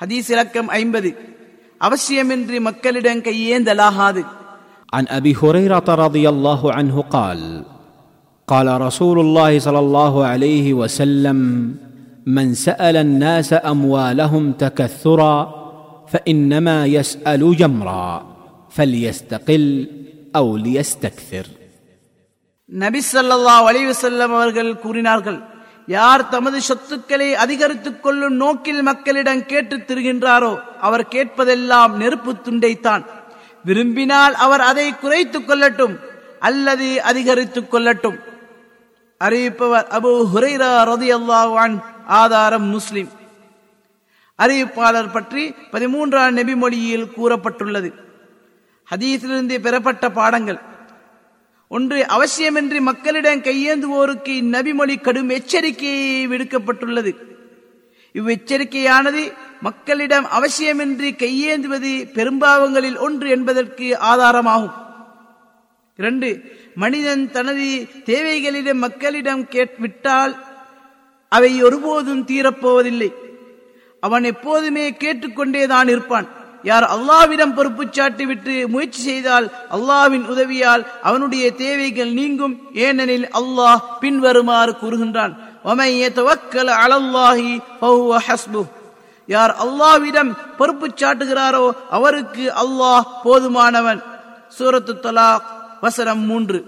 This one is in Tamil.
ஹதீஸ் இலக்கம் ஐம்பது அவசியமின்றி மக்களிடம் கையேந்தலாகாது عن ابي هريره رضي الله عنه قال قال رسول الله صلى الله عليه وسلم من سال الناس اموالهم تكثرا فانما يسال جمرا فليستقل او ليستكثر நபி ஸல்லல்லாஹு அலைஹி வஸல்லம் அவர்கள் கூறினார்கள் யார் தமது சொத்துக்களை அதிகரித்துக் கொள்ளும் நோக்கில் மக்களிடம் கேட்டுத் திரிகின்றாரோ அவர் கேட்பதெல்லாம் நெருப்பு துண்டைத்தான். விரும்பினால் அவர் அதை குறைத்துக் கொள்ளட்டும் அல்லது அதிகரித்துக் கொள்ளட்டும். அறிவிப்பவர் அபு ஹுரைரா ரதி அல்லாவான் ஆதாரம் முஸ்லிம். அறிவிப்பாளர் பற்றி பதிமூன்றாம் நெபிமொழியில் கூறப்பட்டுள்ளது. ஹதீஸிலிருந்து பெறப்பட்ட பாடங்கள். ஒன்று அவசியமின்றி மக்களிடம் கையேந்துவோருக்கு இந்நபிமொழி கடும் எச்சரிக்கை விடுக்கப்பட்டுள்ளது. இவ்வெச்சரிக்கையானது மக்களிடம் அவசியமின்றி கையேந்துவது பெரும்பாவங்களில் ஒன்று என்பதற்கு ஆதாரமாகும். இரண்டு மனிதன் தனது தேவைகளிடம் மக்களிடம் கேட்விட்டால் அவை ஒருபோதும் தீரப்போவதில்லை. அவன் எப்போதுமே கேட்டுக்கொண்டேதான் இருப்பான். யார் அல்லாவிடம் பொறுப்பு சாட்டி விட்டு முயற்சி செய்தால் அல்லாவின் உதவியால் அவனுடைய தேவைகள் நீங்கும். ஏனெனில் அல்லாஹ் பின்வருமாறு கூறுகின்றான். அலல்லாஹி யார் அல்லாவிடம் பொறுப்பு சாட்டுகிறாரோ அவருக்கு அல்லாஹ் போதுமானவன். சூரத்து தலாக் வசனம் மூன்று.